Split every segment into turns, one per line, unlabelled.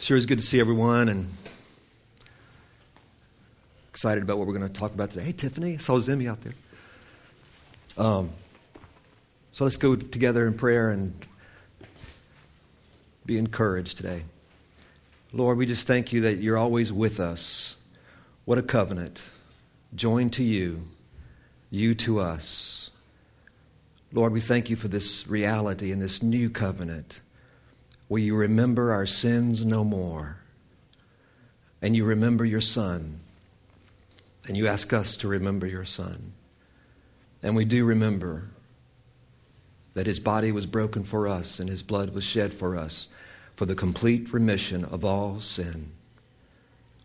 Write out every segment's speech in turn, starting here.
Sure is good to see everyone and excited about what we're going to talk about today. Hey, Tiffany, I saw Zimmy out there. Um, so let's go together in prayer and be encouraged today. Lord, we just thank you that you're always with us. What a covenant. Joined to you, you to us. Lord, we thank you for this reality and this new covenant Will you remember our sins no more? And you remember your Son. And you ask us to remember your Son. And we do remember that his body was broken for us and his blood was shed for us for the complete remission of all sin.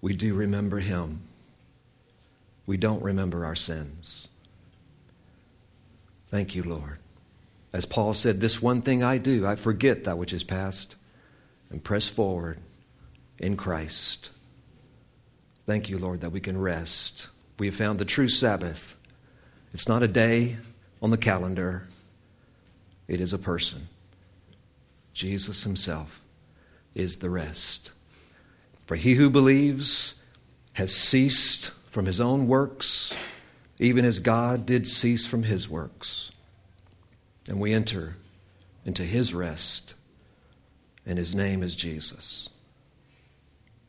We do remember him. We don't remember our sins. Thank you, Lord. As Paul said, This one thing I do, I forget that which is past and press forward in Christ. Thank you, Lord, that we can rest. We have found the true Sabbath. It's not a day on the calendar, it is a person. Jesus Himself is the rest. For he who believes has ceased from his own works, even as God did cease from his works and we enter into his rest, and his name is Jesus.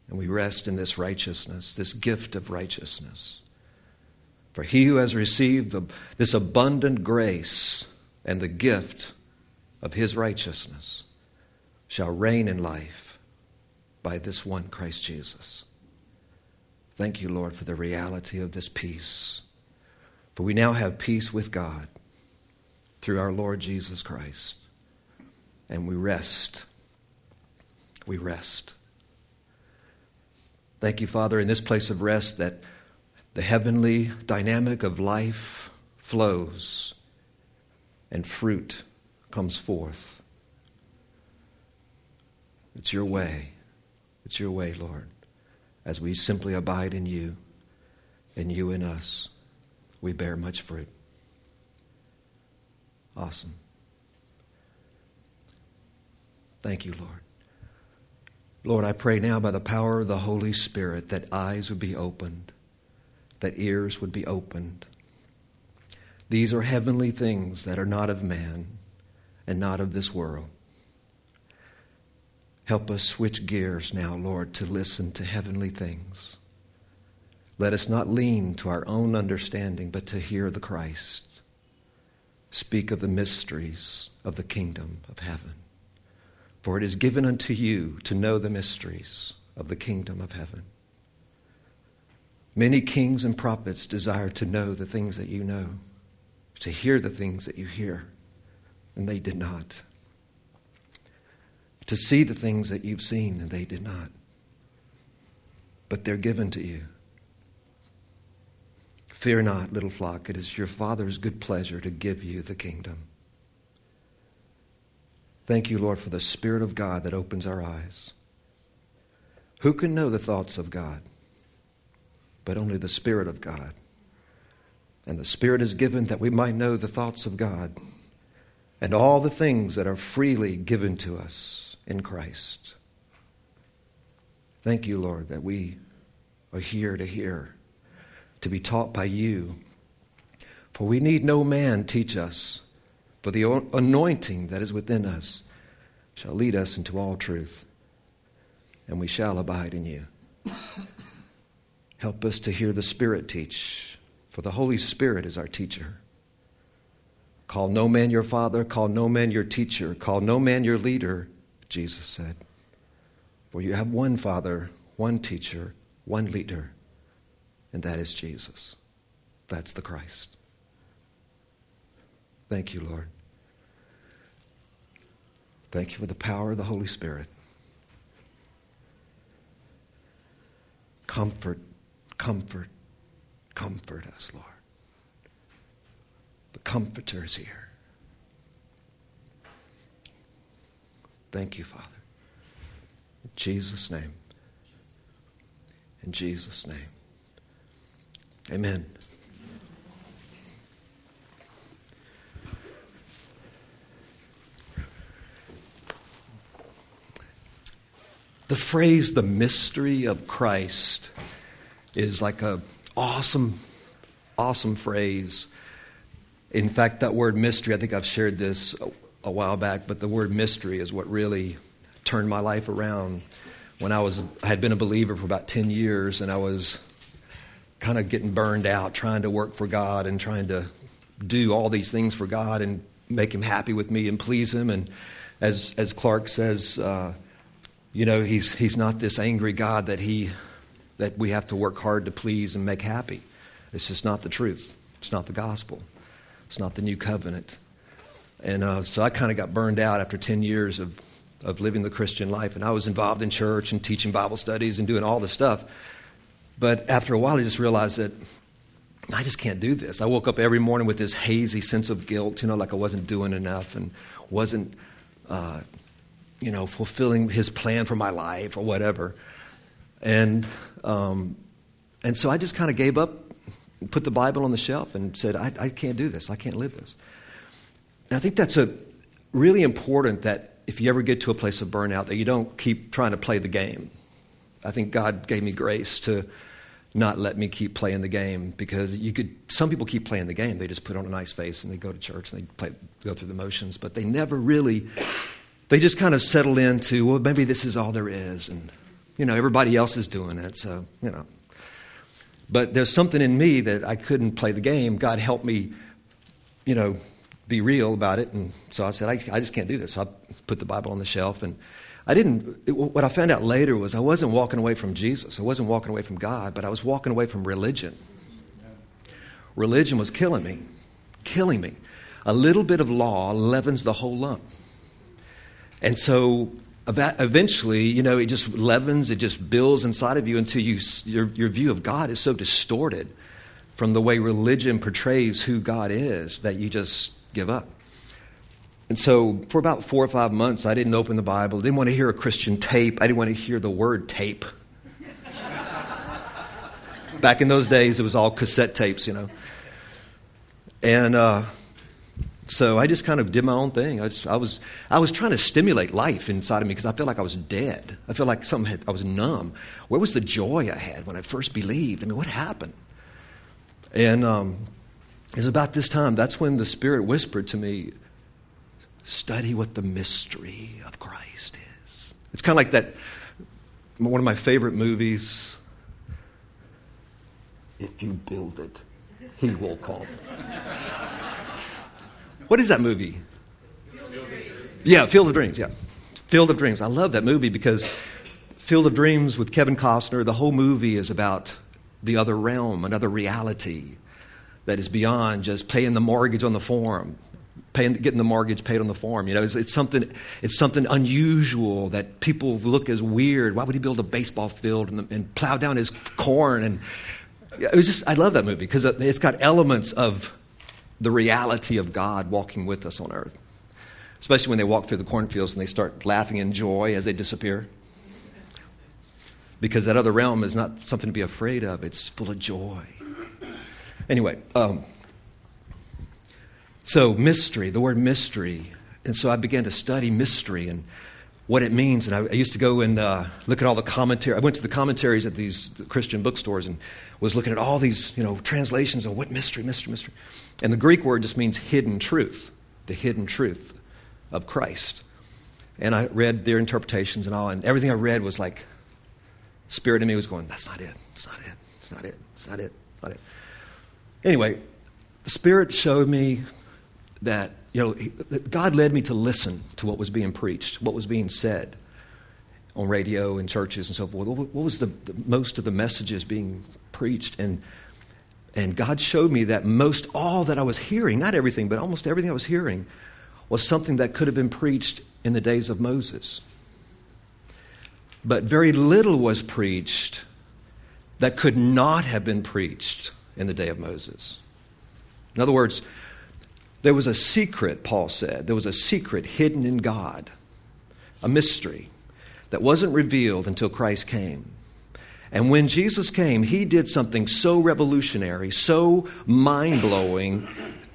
And we rest in this righteousness, this gift of righteousness. For he who has received this abundant grace and the gift of his righteousness shall reign in life by this one Christ Jesus. Thank you, Lord, for the reality of this peace. For we now have peace with God through our Lord Jesus Christ. And we rest. We rest. Thank you, Father, in this place of rest that the heavenly dynamic of life flows and fruit comes forth. It's your way. It's your way, Lord. As we simply abide in you and you in us, we bear much fruit. Awesome. Thank you, Lord. Lord, I pray now by the power of the Holy Spirit that eyes would be opened, that ears would be opened. These are heavenly things that are not of man and not of this world. Help us switch gears now, Lord, to listen to heavenly things. Let us not lean to our own understanding, but to hear the Christ speak of the mysteries of the kingdom of heaven. For it is given unto you to know the mysteries of the kingdom of heaven. Many kings and prophets desire to know the things that you know, to hear the things that you hear, and they did not. To see the things that you've seen, and they did not. But they're given to you. Fear not, little flock, it is your Father's good pleasure to give you the kingdom. Thank you, Lord, for the Spirit of God that opens our eyes. Who can know the thoughts of God? But only the Spirit of God. And the Spirit is given that we might know the thoughts of God and all the things that are freely given to us in Christ. Thank you, Lord, that we are here to hear to be taught by you. For we need no man teach us, for the anointing that is within us shall lead us into all truth, and we shall abide in you. Help us to hear the Spirit teach, for the Holy Spirit is our teacher. Call no man your father, call no man your teacher, call no man your leader, Jesus said. For you have one Father, one teacher, one leader and that is Jesus. That's the Christ. Thank you, Lord. Thank you for the power of the Holy Spirit. Comfort, comfort, comfort us, Lord. The Comforter is here. Thank you, Father. In Jesus' name. In Jesus' name. Amen. the phrase the mystery of Christ is like a awesome, awesome phrase. In fact, that word mystery, I think I've shared this a, while back, but the word mystery is what really turned my life around. When I was, I had been a believer for about 10 years and I was kind of getting burned out trying to work for God and trying to do all these things for God and make Him happy with me and please Him. And as, as Clark says, uh, you know, he's, he's not this angry God that, he, that we have to work hard to please and make happy. It's just not the truth. It's not the gospel. It's not the new covenant. And uh, so I kind of got burned out after 10 years of, of living the Christian life. And I was involved in church and teaching Bible studies and doing all this stuff. But after a while, I just realized that I just can't do this. I woke up every morning with this hazy sense of guilt, you know, like I wasn't doing enough and wasn't uh, you know, fulfilling his plan for my life or whatever. And, um, and so I just kind of gave up, put the Bible on the shelf, and said, I, I can't do this. I can't live this. And I think that's a really important that if you ever get to a place of burnout, that you don't keep trying to play the game. I think God gave me grace to not let me keep playing the game because you could some people keep playing the game they just put on a nice face and they go to church and they play, go through the motions but they never really they just kind of settle into, well, maybe this is all there is. And, you know, everybody else is doing it. So, you know. But there's something in me that I couldn't play the game. God helped me, you know, be real about it. And so I said, I, I just can't do this. So I put the Bible on the shelf. And I didn't, it, what I found out later was I wasn't walking away from Jesus. I wasn't walking away from God, but I was walking away from religion. Religion was killing me, killing me. A little bit of law leavens the whole lump. And so eventually, you know, it just leavens, it just builds inside of you until you, your, your view of God is so distorted from the way religion portrays who God is that you just give up. And so, for about four or five months, I didn't open the Bible, didn't want to hear a Christian tape, I didn't want to hear the word tape. Back in those days, it was all cassette tapes, you know. And uh, so I just kind of did my own thing. I, just, I, was, I was trying to stimulate life inside of me because I felt like I was dead. I felt like something had, I was numb. Where was the joy I had when I first believed? I mean, what happened? And um, it was about this time, that's when the Spirit whispered to me, study what the mystery of Christ is. It's kind of like that, one of my favorite movies. If you build it, he will come. What is that movie? Field yeah, Field of Dreams, yeah. Field of Dreams. I love that movie because Field of Dreams with Kevin Costner, the whole movie is about the other realm, another reality that is beyond just paying the mortgage on the farm, paying, getting the mortgage paid on the farm. You know, it's, it's, something, it's something unusual that people look as weird. Why would he build a baseball field and, and plow down his corn? And it was just, I love that movie because it's got elements of the reality of God walking with us on earth. Especially when they walk through the cornfields and they start laughing in joy as they disappear. Because that other realm is not something to be afraid of, it's full of joy. Anyway, um, so mystery, the word mystery. And so I began to study mystery and what it means. And I, I used to go and uh, look at all the commentary. I went to the commentaries at these Christian bookstores and was looking at all these, you know, translations of what mystery, mystery, mystery. And the Greek word just means hidden truth, the hidden truth of Christ. And I read their interpretations and all, and everything I read was like, Spirit in me was going, that's not it, it's not it, it's not it, it's not it, it's not it. Anyway, the Spirit showed me that, you know, God led me to listen to what was being preached, what was being said on radio and churches and so forth. What was the, the most of the messages being preached? And and God showed me that most all that I was hearing, not everything, but almost everything I was hearing, was something that could have been preached in the days of Moses. But very little was preached that could not have been preached in the day of Moses. In other words, there was a secret, Paul said. There was a secret hidden in God, a mystery that wasn't revealed until Christ came. And when Jesus came, he did something so revolutionary, so mind blowing,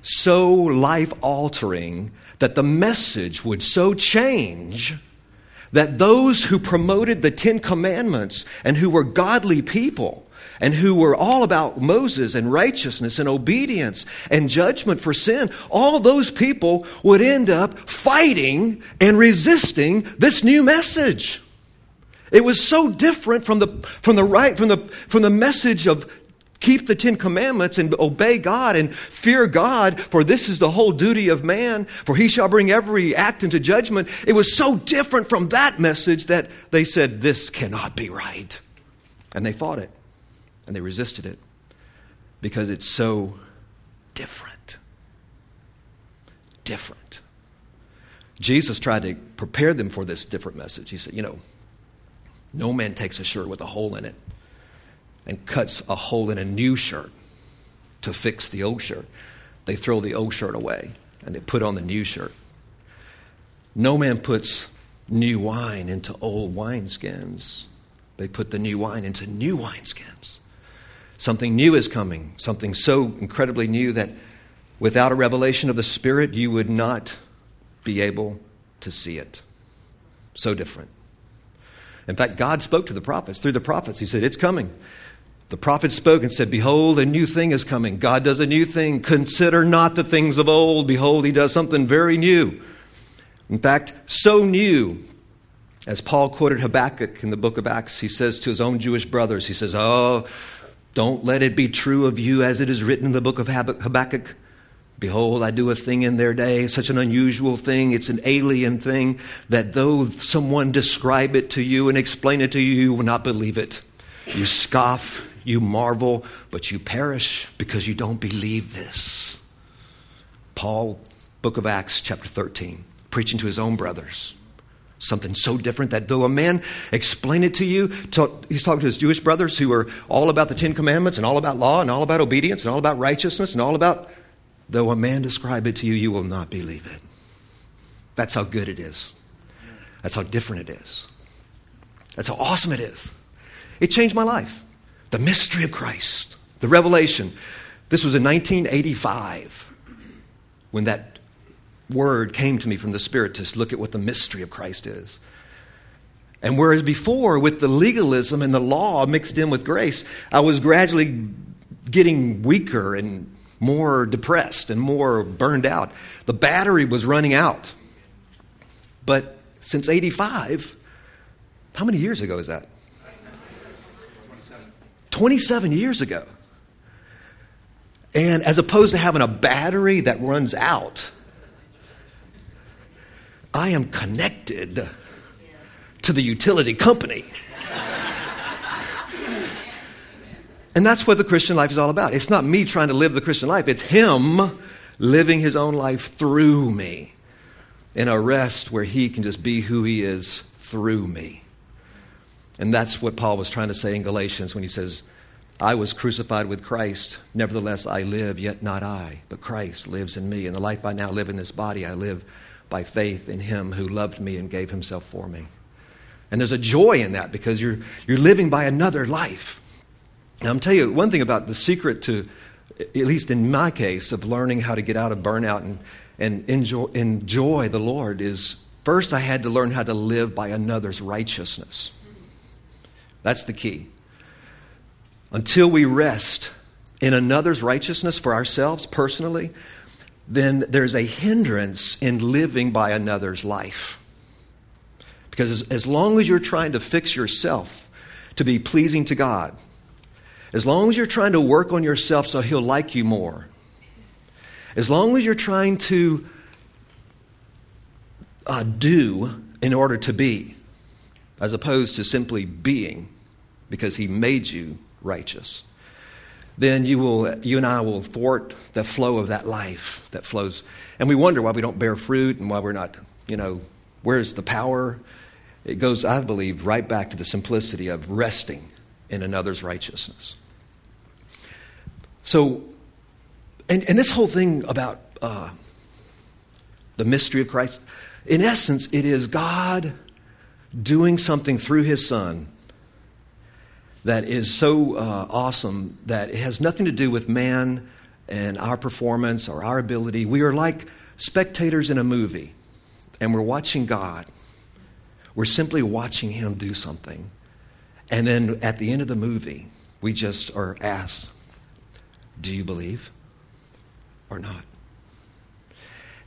so life altering, that the message would so change that those who promoted the Ten Commandments and who were godly people and who were all about Moses and righteousness and obedience and judgment for sin, all those people would end up fighting and resisting this new message. It was so different from the, from the right, from the, from the message of keep the Ten Commandments and obey God and fear God, for this is the whole duty of man, for he shall bring every act into judgment. It was so different from that message that they said, This cannot be right. And they fought it and they resisted it because it's so different. Different. Jesus tried to prepare them for this different message. He said, You know, no man takes a shirt with a hole in it and cuts a hole in a new shirt to fix the old shirt. They throw the old shirt away and they put on the new shirt. No man puts new wine into old wineskins. They put the new wine into new wineskins. Something new is coming, something so incredibly new that without a revelation of the Spirit, you would not be able to see it. So different. In fact, God spoke to the prophets through the prophets. He said, It's coming. The prophet spoke and said, Behold, a new thing is coming. God does a new thing. Consider not the things of old. Behold, he does something very new. In fact, so new, as Paul quoted Habakkuk in the book of Acts, he says to his own Jewish brothers, he says, Oh, don't let it be true of you as it is written in the book of Habakkuk. Behold, I do a thing in their day, such an unusual thing. It's an alien thing that though someone describe it to you and explain it to you, you will not believe it. You scoff, you marvel, but you perish because you don't believe this. Paul, book of Acts, chapter 13, preaching to his own brothers. Something so different that though a man explain it to you, talk, he's talking to his Jewish brothers who are all about the Ten Commandments and all about law and all about obedience and all about righteousness and all about, though a man describe it to you, you will not believe it. That's how good it is. That's how different it is. That's how awesome it is. It changed my life. The mystery of Christ, the revelation. This was in 1985 when that word came to me from the Spirit to look at what the mystery of Christ is. And whereas before, with the legalism and the law mixed in with grace, I was gradually getting weaker and more depressed and more burned out. The battery was running out. But since 85, how many years ago is that? 27 years ago. And as opposed to having a battery that runs out, I am connected to the utility company. and that's what the Christian life is all about. It's not me trying to live the Christian life, it's Him living His own life through me in a rest where He can just be who He is through me. And that's what Paul was trying to say in Galatians when he says, I was crucified with Christ. Nevertheless, I live, yet not I, but Christ lives in me. And the life I now live in this body, I live by faith in Him who loved me and gave Himself for me. And there's a joy in that because you're, you're living by another life. Now, I'm telling you one thing about the secret to, at least in my case, of learning how to get out of burnout and, and enjoy, enjoy the Lord is first I had to learn how to live by another's righteousness. That's the key. Until we rest in another's righteousness for ourselves personally, then there's a hindrance in living by another's life. Because as, as, long as you're trying to fix yourself to be pleasing to God, as long as you're trying to work on yourself so He'll like you more, as long as you're trying to uh, do in order to be, as opposed to simply being because He made you righteous, then you, will, you and I will thwart the flow of that life that flows. And we wonder why we don't bear fruit and why we're not, you know, where's the power? It goes, I believe, right back to the simplicity of resting in another's righteousness. So, and, and this whole thing about uh, the mystery of Christ, in essence, it is God doing something through his Son that is so uh, awesome that it has nothing to do with man and our performance or our ability. We are like spectators in a movie, and we're watching God We're simply watching him do something. And then at the end of the movie, we just are asked, Do you believe or not?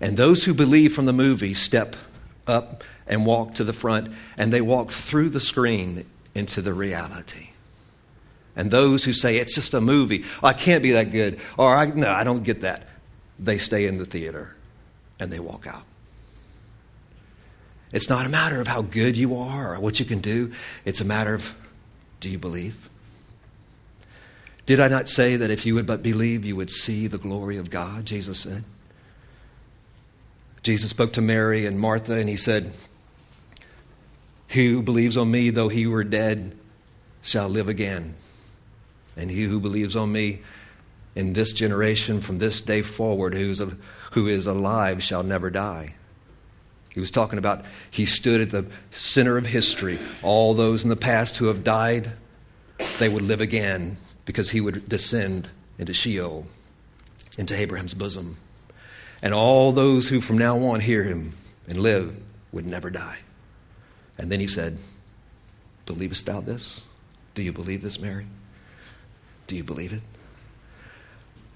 And those who believe from the movie step up and walk to the front, and they walk through the screen into the reality. And those who say it's just a movie, oh, I can't be that good, or I, no, I don't get that, they stay in the theater and they walk out. It's not a matter of how good you are or what you can do, it's a matter of do you believe? Did I not say that if you would but believe, you would see the glory of God? Jesus said. Jesus spoke to Mary and Martha, and he said, who believes on me, though he were dead, shall live again. And he who believes on me in this generation, from this day forward, who's a, who is alive, shall never die. He was talking about he stood at the center of history. All those in the past who have died, they would live again because he would descend into Sheol, into Abraham's bosom. And all those who from now on hear him and live would never die. And then he said, Believest thou this? Do you believe this, Mary? Do you believe it?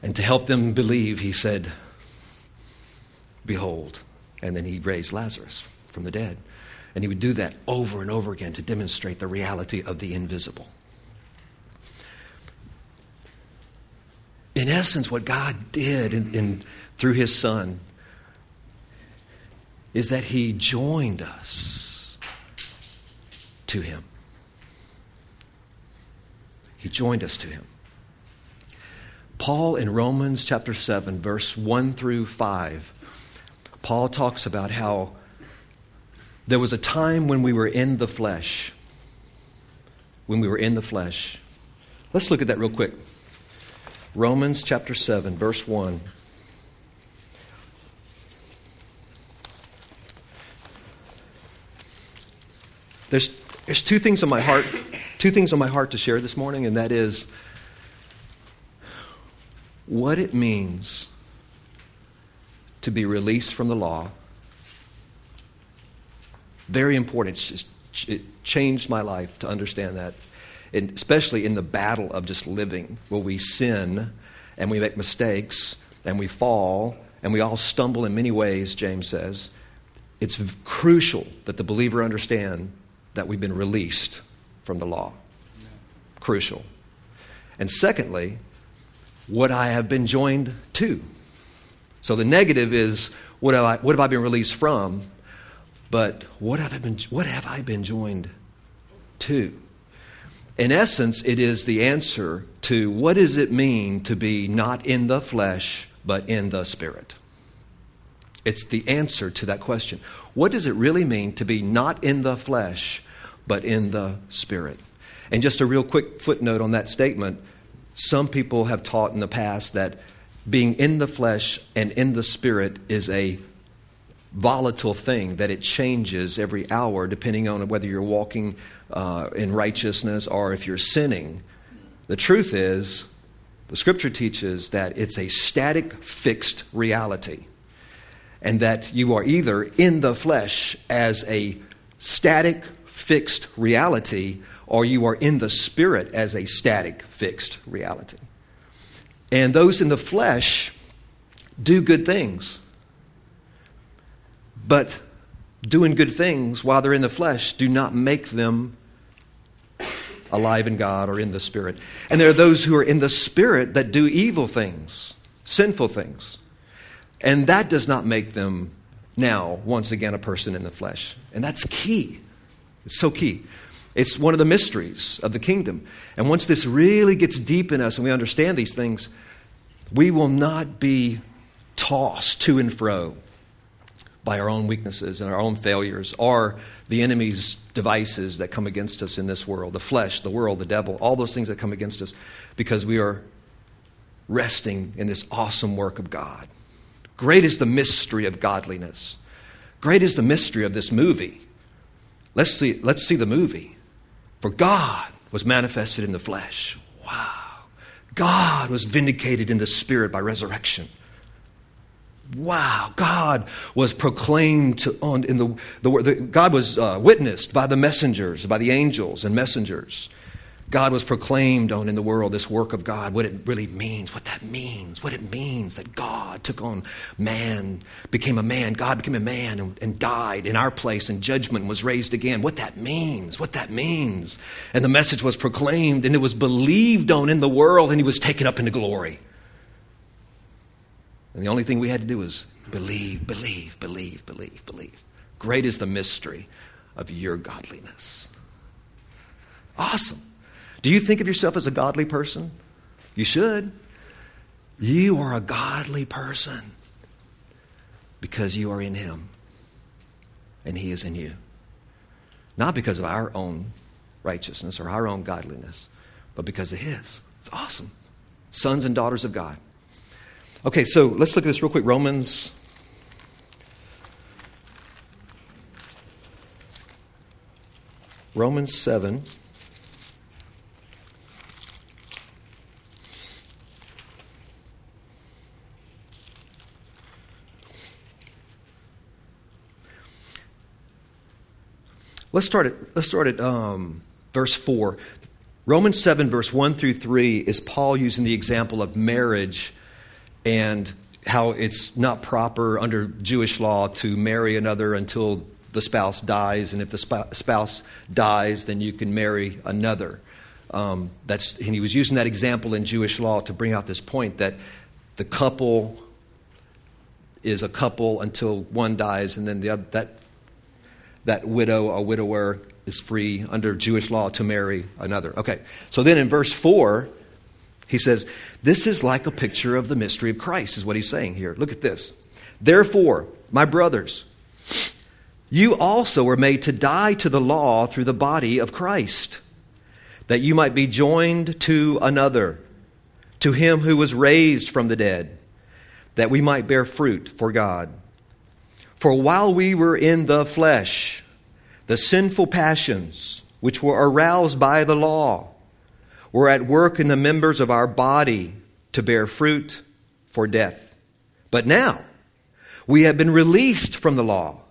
And to help them believe, he said, Behold. And then he raised Lazarus from the dead. And he would do that over and over again to demonstrate the reality of the invisible. In essence, what God did in, in through his Son is that he joined us to him. He joined us to him. Paul in Romans chapter 7, verse 1 through 5, Paul talks about how there was a time when we were in the flesh. When we were in the flesh. Let's look at that real quick. Romans chapter 7, verse 1. There's, there's two things on my heart, two things on my heart to share this morning, and that is what it means to be released from the law. Very important. It changed my life to understand that, and especially in the battle of just living, where we sin and we make mistakes and we fall and we all stumble in many ways, James says. It's crucial that the believer understand that we've been released from the law. Crucial. And secondly, what I have been joined to. So the negative is what have I, what have I been released from? But what have I been, what have I been joined to? In essence, it is the answer to what does it mean to be not in the flesh, but in the spirit? It's the answer to that question. What does it really mean to be not in the flesh, but in the Spirit. And just a real quick footnote on that statement some people have taught in the past that being in the flesh and in the Spirit is a volatile thing, that it changes every hour depending on whether you're walking uh, in righteousness or if you're sinning. The truth is, the scripture teaches that it's a static, fixed reality. And that you are either in the flesh as a static, fixed reality, or you are in the spirit as a static, fixed reality. And those in the flesh do good things. But doing good things while they're in the flesh do not make them alive in God or in the Spirit. And there are those who are in the Spirit that do evil things, sinful things. And that does not make them now, once again, a person in the flesh. And that's key. It's so key. It's one of the mysteries of the kingdom. And once this really gets deep in us and we understand these things, we will not be tossed to and fro by our own weaknesses and our own failures or the enemy's devices that come against us in this world the flesh, the world, the devil, all those things that come against us because we are resting in this awesome work of God. Great is the mystery of godliness. Great is the mystery of this movie. Let's see, let's see the movie. For God was manifested in the flesh. Wow. God was vindicated in the spirit by resurrection. Wow, God was proclaimed to, on, in the, the, the God was uh, witnessed by the messengers, by the angels and messengers. God was proclaimed on in the world, this work of God, what it really means, what that means, what it means that God took on man, became a man, God became a man and, and died in our place, and judgment was raised again. What that means, what that means. And the message was proclaimed, and it was believed on in the world, and he was taken up into glory. And the only thing we had to do was believe, believe, believe, believe, believe. Great is the mystery of your godliness. Awesome. Do you think of yourself as a godly person? You should. You are a godly person because you are in Him and He is in you. Not because of our own righteousness or our own godliness, but because of His. It's awesome. Sons and daughters of God. Okay, so let's look at this real quick. Romans. Romans 7. Let's start at, let's start at um, verse 4. Romans 7, verse 1 through 3 is Paul using the example of marriage and how it's not proper under Jewish law to marry another until the spouse dies, and if the spouse dies, then you can marry another. Um, that's, and he was using that example in Jewish law to bring out this point that the couple is a couple until one dies, and then the other, that that widow or widower is free under Jewish law to marry another. Okay, so then in verse 4, he says, This is like a picture of the mystery of Christ, is what he's saying here. Look at this. Therefore, my brothers, you also were made to die to the law through the body of Christ, that you might be joined to another, to him who was raised from the dead, that we might bear fruit for God. For while we were in the flesh, the sinful passions, which were aroused by the law, were at work in the members of our body to bear fruit for death. But now we have been released from the law,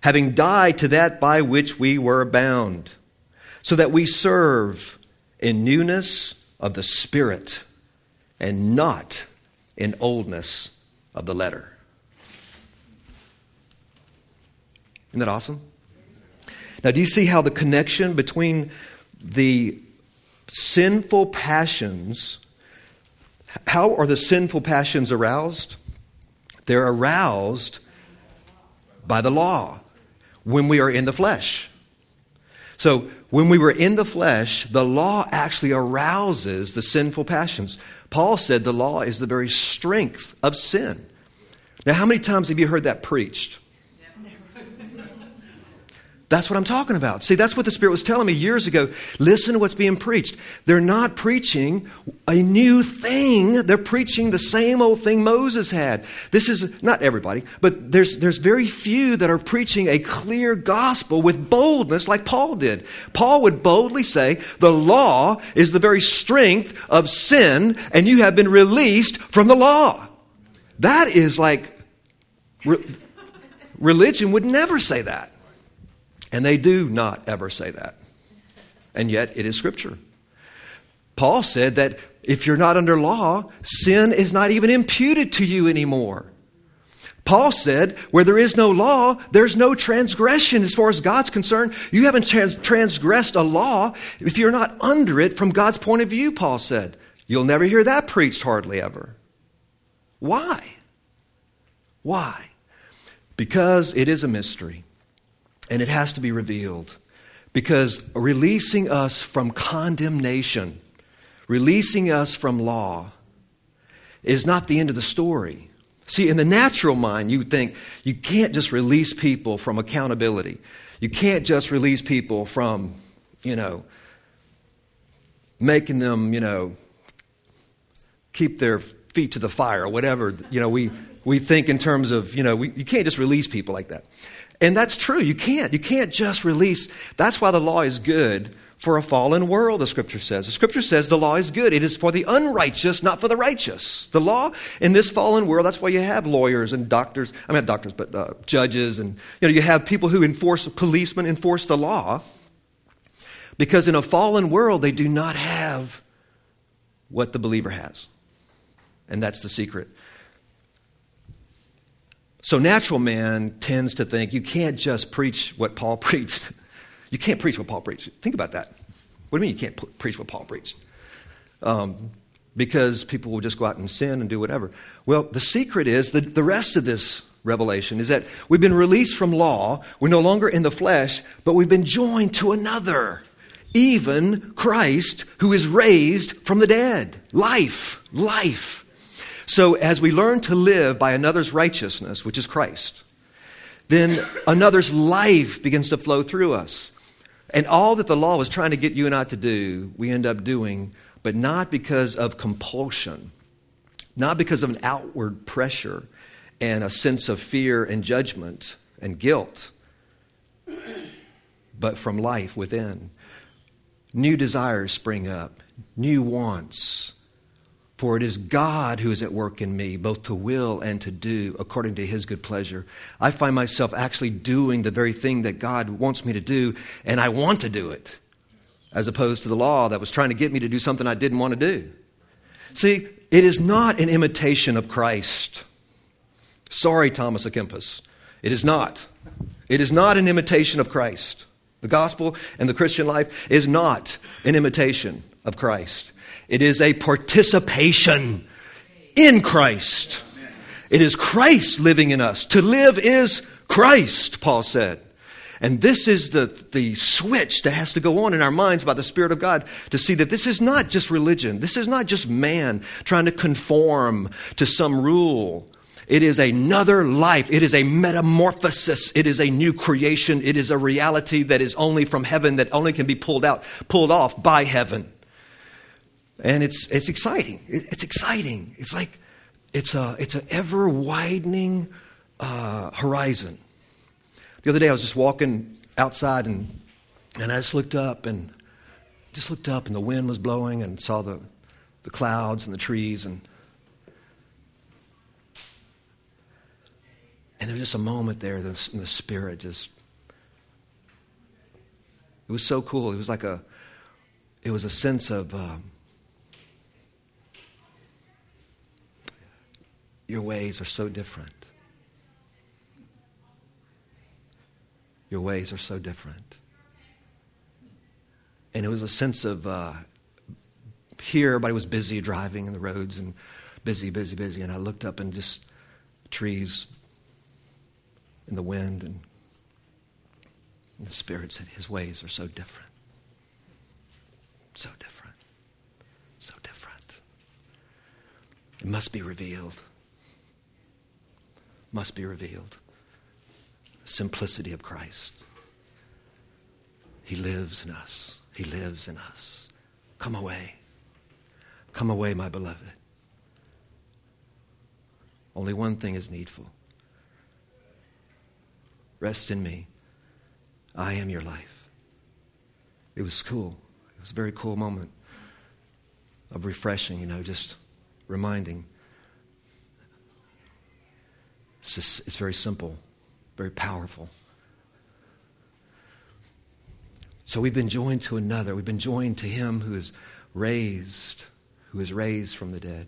having died to that by which we were bound, so that we serve in newness of the Spirit and not in oldness of the letter. Isn't that awesome? Now, do you see how the connection between the sinful passions, how are the sinful passions aroused? They're aroused by the law when we are in the flesh. So, when we were in the flesh, the law actually arouses the sinful passions. Paul said the law is the very strength of sin. Now, how many times have you heard that preached? That's what I'm talking about. See, that's what the Spirit was telling me years ago. Listen to what's being preached. They're not preaching a new thing. They're preaching the same old thing Moses had. This is not everybody, but there's, there's very few that are preaching a clear gospel with boldness like Paul did. Paul would boldly say, The law is the very strength of sin, and you have been released from the law. That is like, re- religion would never say that. And they do not ever say that. And yet it is Scripture. Paul said that if you're not under law, sin is not even imputed to you anymore. Paul said, where there is no law, there's no transgression as far as God's concerned. You haven't trans- transgressed a law if you're not under it from God's point of view, Paul said. You'll never hear that preached hardly ever. Why? Why? Because it is a mystery and it has to be revealed because releasing us from condemnation, releasing us from law, is not the end of the story. See, in the natural mind, you think you can't just release people from accountability. You can't just release people from, you know, making them, you know, keep their feet to the fire or whatever. You know, we, we think in terms of, you know, we, you can't just release people like that. And that's true. You can't. You can't just release. That's why the law is good for a fallen world, the scripture says. The scripture says the law is good. It is for the unrighteous, not for the righteous. The law in this fallen world, that's why you have lawyers and doctors. I mean, not doctors, but uh, judges. And, you know, you have people who enforce, policemen enforce the law. Because in a fallen world, they do not have what the believer has. And that's the secret. So, natural man tends to think you can't just preach what Paul preached. You can't preach what Paul preached. Think about that. What do you mean you can't p- preach what Paul preached? Um, because people will just go out and sin and do whatever. Well, the secret is that the rest of this revelation is that we've been released from law. We're no longer in the flesh, but we've been joined to another, even Christ, who is raised from the dead. Life, life. So as we learn to live by another's righteousness, which is Christ, then another's life begins to flow through us. And all that the law was trying to get you and I to do, we end up doing, but not because of compulsion, not because of an outward pressure and a sense of fear and judgment and guilt, but from life within. New desires spring up, new wants, for it is God who is at work in me, both to will and to do according to his good pleasure. I find myself actually doing the very thing that God wants me to do, and I want to do it, as opposed to the law that was trying to get me to do something I didn't want to do. See, it is not an imitation of Christ. Sorry, Thomas à Kempis. It is not. It is not an imitation of Christ. The gospel and the Christian life is not an imitation of Christ. It is a participation in Christ. It is Christ living in us. To live is Christ, Paul said. And this is the, the switch that has to go on in our minds by the Spirit of God to see that this is not just religion. This is not just man trying to conform to some rule. It is another life. It is a metamorphosis. It is a new creation. It is a reality that is only from heaven, that only can be pulled out, pulled off by heaven. And it's, it's exciting. It's exciting. It's like it's, a, it's an ever widening uh, horizon. The other day I was just walking outside and, and I just looked up and just looked up and the wind was blowing and saw the, the clouds and the trees and and there was just a moment there the, the spirit just it was so cool it was like a it was a sense of um, Your ways are so different. Your ways are so different. And it was a sense of uh, here, everybody was busy driving in the roads and busy, busy, busy. And I looked up and just trees in the wind, and, and the Spirit said, His ways are so different. So different. So different. It must be revealed must be revealed. Simplicity of Christ. He lives in us. He lives in us. Come away. Come away, my beloved. Only one thing is needful rest in me. I am your life. It was cool. It was a very cool moment of refreshing, you know, just reminding. It's, just, it's very simple, very powerful. So we've been joined to another. We've been joined to him who is raised, who is raised from the dead.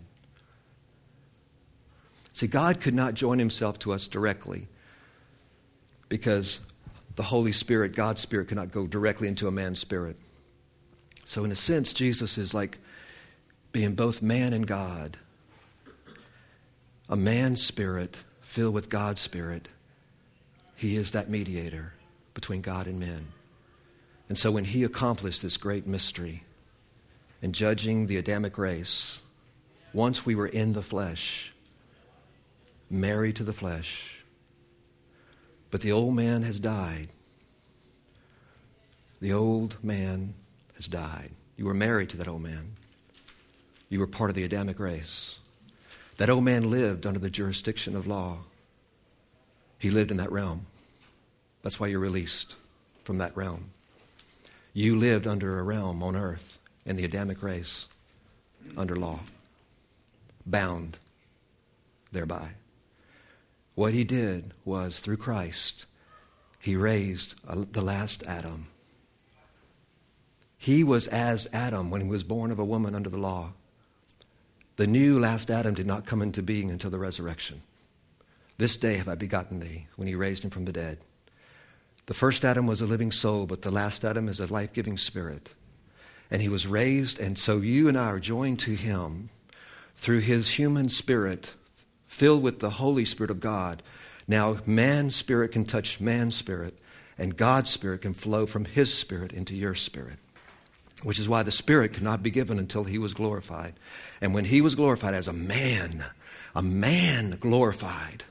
See, God could not join himself to us directly because the Holy Spirit, God's Spirit, cannot go directly into a man's spirit. So, in a sense, Jesus is like being both man and God, a man's spirit filled with God's Spirit, He is that mediator between God and men. And so when He accomplished this great mystery in judging the Adamic race, once we were in the flesh, married to the flesh, but the old man has died. The old man has died. You were married to that old man. You were part of the Adamic race. That old man lived under the jurisdiction of law. He lived in that realm. That's why you're released from that realm. You lived under a realm on earth in the Adamic race under law, bound thereby. What he did was through Christ, he raised the last Adam. He was as Adam when he was born of a woman under the law. The new last Adam did not come into being until the resurrection. This day have I begotten thee, when he raised him from the dead. The first Adam was a living soul, but the last Adam is a life giving spirit. And he was raised, and so you and I are joined to him through his human spirit, filled with the Holy Spirit of God. Now, man's spirit can touch man's spirit, and God's spirit can flow from his spirit into your spirit which is why the Spirit could not be given until he was glorified. And when he was glorified as a man, a man glorified,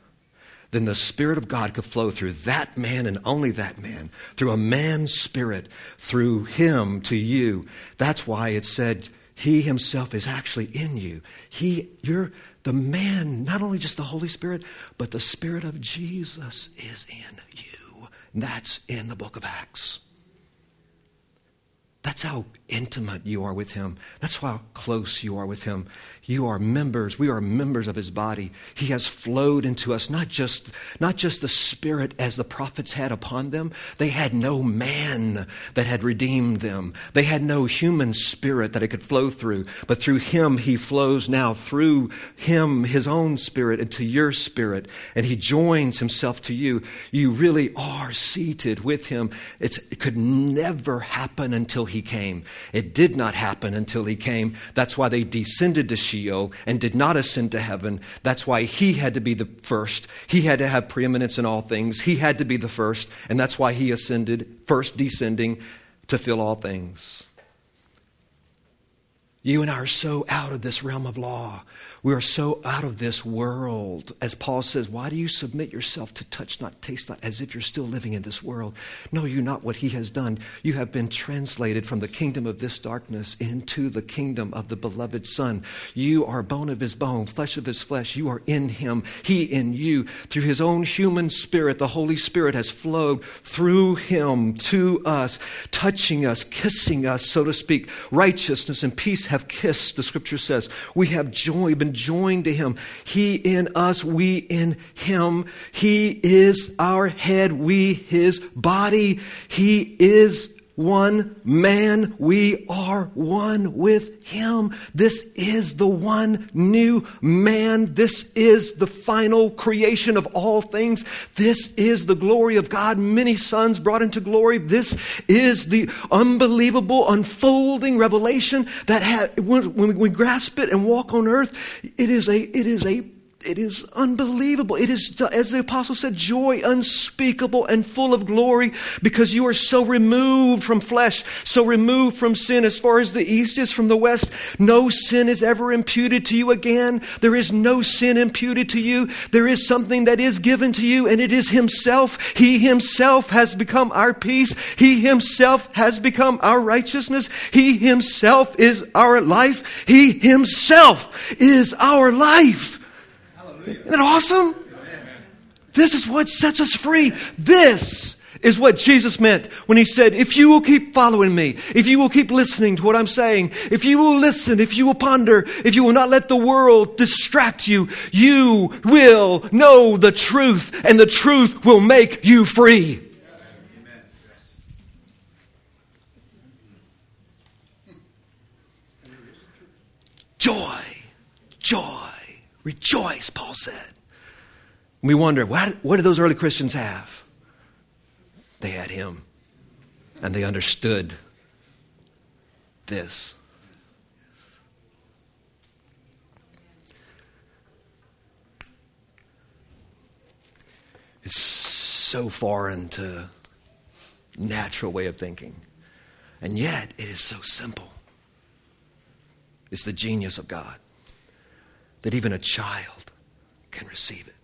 then the Spirit of God could flow through that man and only that man, through a man's spirit, through him to you. That's why it said, He Himself is actually in you. He, you're the man, not only just the Holy Spirit, but the Spirit of Jesus is in you. And that's in the book of Acts. That's how intimate you are with Him. That's how close you are with Him. You are members. We are members of his body. He has flowed into us, not just, not just the spirit as the prophets had upon them. They had no man that had redeemed them. They had no human spirit that it could flow through. But through him, he flows now through him, his own spirit, into your spirit. And he joins himself to you. You really are seated with him. It's, it could never happen until he came. It did not happen until he came. That's why they descended to Sheol and did not ascend to heaven. That's why he had to be the first. He had to have preeminence in all things. He had to be the first, and that's why he ascended, first descending to fill all things. You and I are so out of this realm of law. We are so out of this world. As Paul says, why do you submit yourself to touch not, taste not, as if you're still living in this world? No, you're not what he has done. You have been translated from the kingdom of this darkness into the kingdom of the beloved Son. You are bone of his bone, flesh of his flesh. You are in him, he in you. Through his own human spirit, the Holy Spirit has flowed through him to us, touching us, kissing us, so to speak. Righteousness and peace have kissed, the scripture says. We have joy, been joined to Him. He in us, we in Him. He is our head, we His body. He is one man. We are one with Him. This is the one new man. This is the final creation of all things. This is the glory of God. Many sons brought into glory. This is the unbelievable unfolding revelation that ha- when we grasp it and walk on earth, it is a, it is a it is unbelievable. It is, as the apostle said, joy unspeakable and full of glory because you are so removed from flesh, so removed from sin. As far as the east is from the west, no sin is ever imputed to you again. There is no sin imputed to you. There is something that is given to you, and it is Himself. He Himself has become our peace. He Himself has become our righteousness. He Himself is our life. He Himself is our life. Isn't that awesome? This is what sets us free. This is what Jesus meant when he said, If you will keep following me, if you will keep listening to what I'm saying, if you will listen, if you will ponder, if you will not let the world distract you, you will know the truth, and the truth will make you free. Joy, joy. Rejoice, Paul said. we wonder, what, what did those early Christians have? They had him. And they understood this. It's so foreign to natural way of thinking. And yet it is so simple. It's the genius of God that even a child can receive it.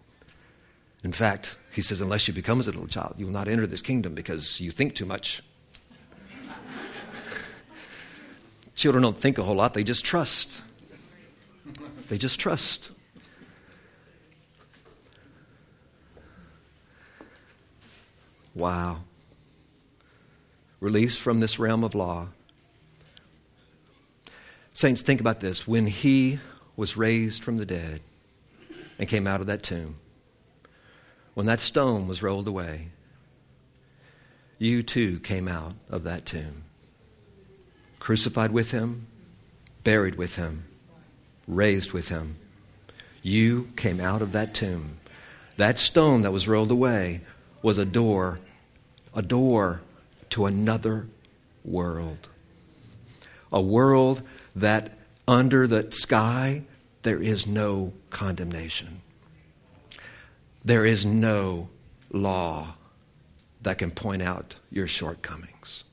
In fact, he says, unless you become as a little child, you will not enter this kingdom because you think too much. Children don't think a whole lot, they just trust. They just trust. Wow. Released from this realm of law. Saints, think about this. When he was raised from the dead and came out of that tomb, when that stone was rolled away, you too came out of that tomb. Crucified with him, buried with him, raised with him. You came out of that tomb. That stone that was rolled away was a door, a door to another world. A world that under the sky there is no condemnation. There is no law that can point out your shortcomings.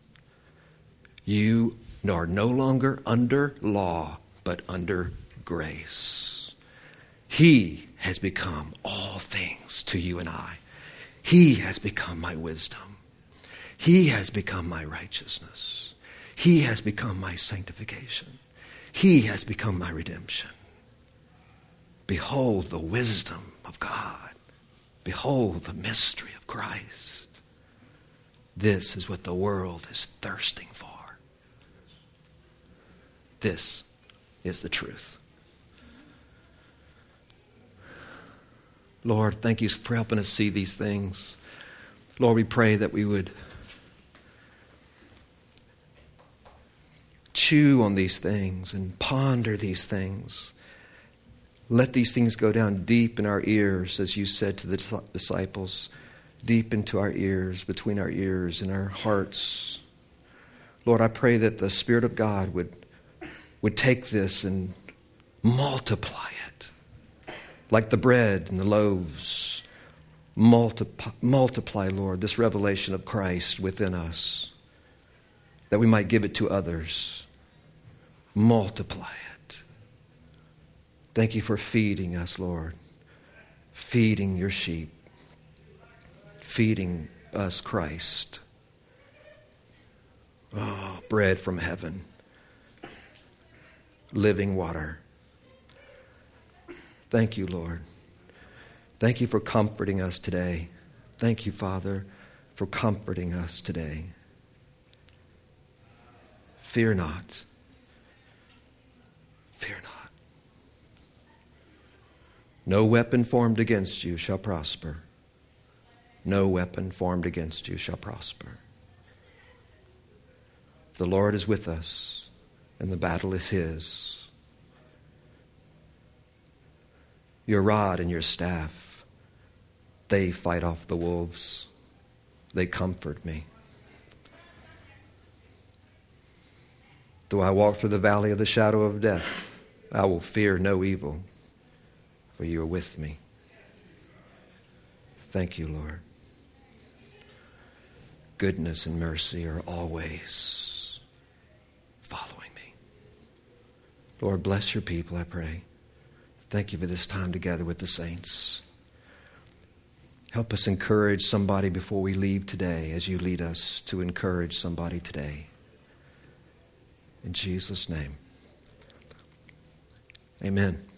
You are no longer under law, but under grace. He has become all things to you and I. He has become my wisdom. He has become my righteousness. He has become my sanctification. He has become my redemption. Behold the wisdom of God. Behold the mystery of Christ. This is what the world is thirsting for. This is the truth. Lord, thank you for helping us see these things. Lord, we pray that we would chew on these things and ponder these things. Let these things go down deep in our ears, as you said to the disciples, deep into our ears, between our ears and our hearts. Lord, I pray that the Spirit of God would would take this and multiply it. Like the bread and the loaves. Multiply, multiply, Lord, this revelation of Christ within us, that we might give it to others. Multiply it. Thank you for feeding us, Lord. Feeding your sheep. Feeding us, Christ. Oh, bread from heaven living water. Thank you, Lord. Thank you for comforting us today. Thank you, Father, for comforting us today. Fear not. Fear not. No weapon formed against you shall prosper. No weapon formed against you shall prosper. The Lord is with us and the battle is His. Your rod and your staff, they fight off the wolves, they comfort me. Though I walk through the valley of the shadow of death, I will fear no evil, for you are with me. Thank you, Lord. Goodness and mercy are always following. Me. Lord, bless your people, I pray. Thank you for this time together with the saints. Help us encourage somebody before we leave today as you lead us to encourage somebody today. In Jesus' name. Amen.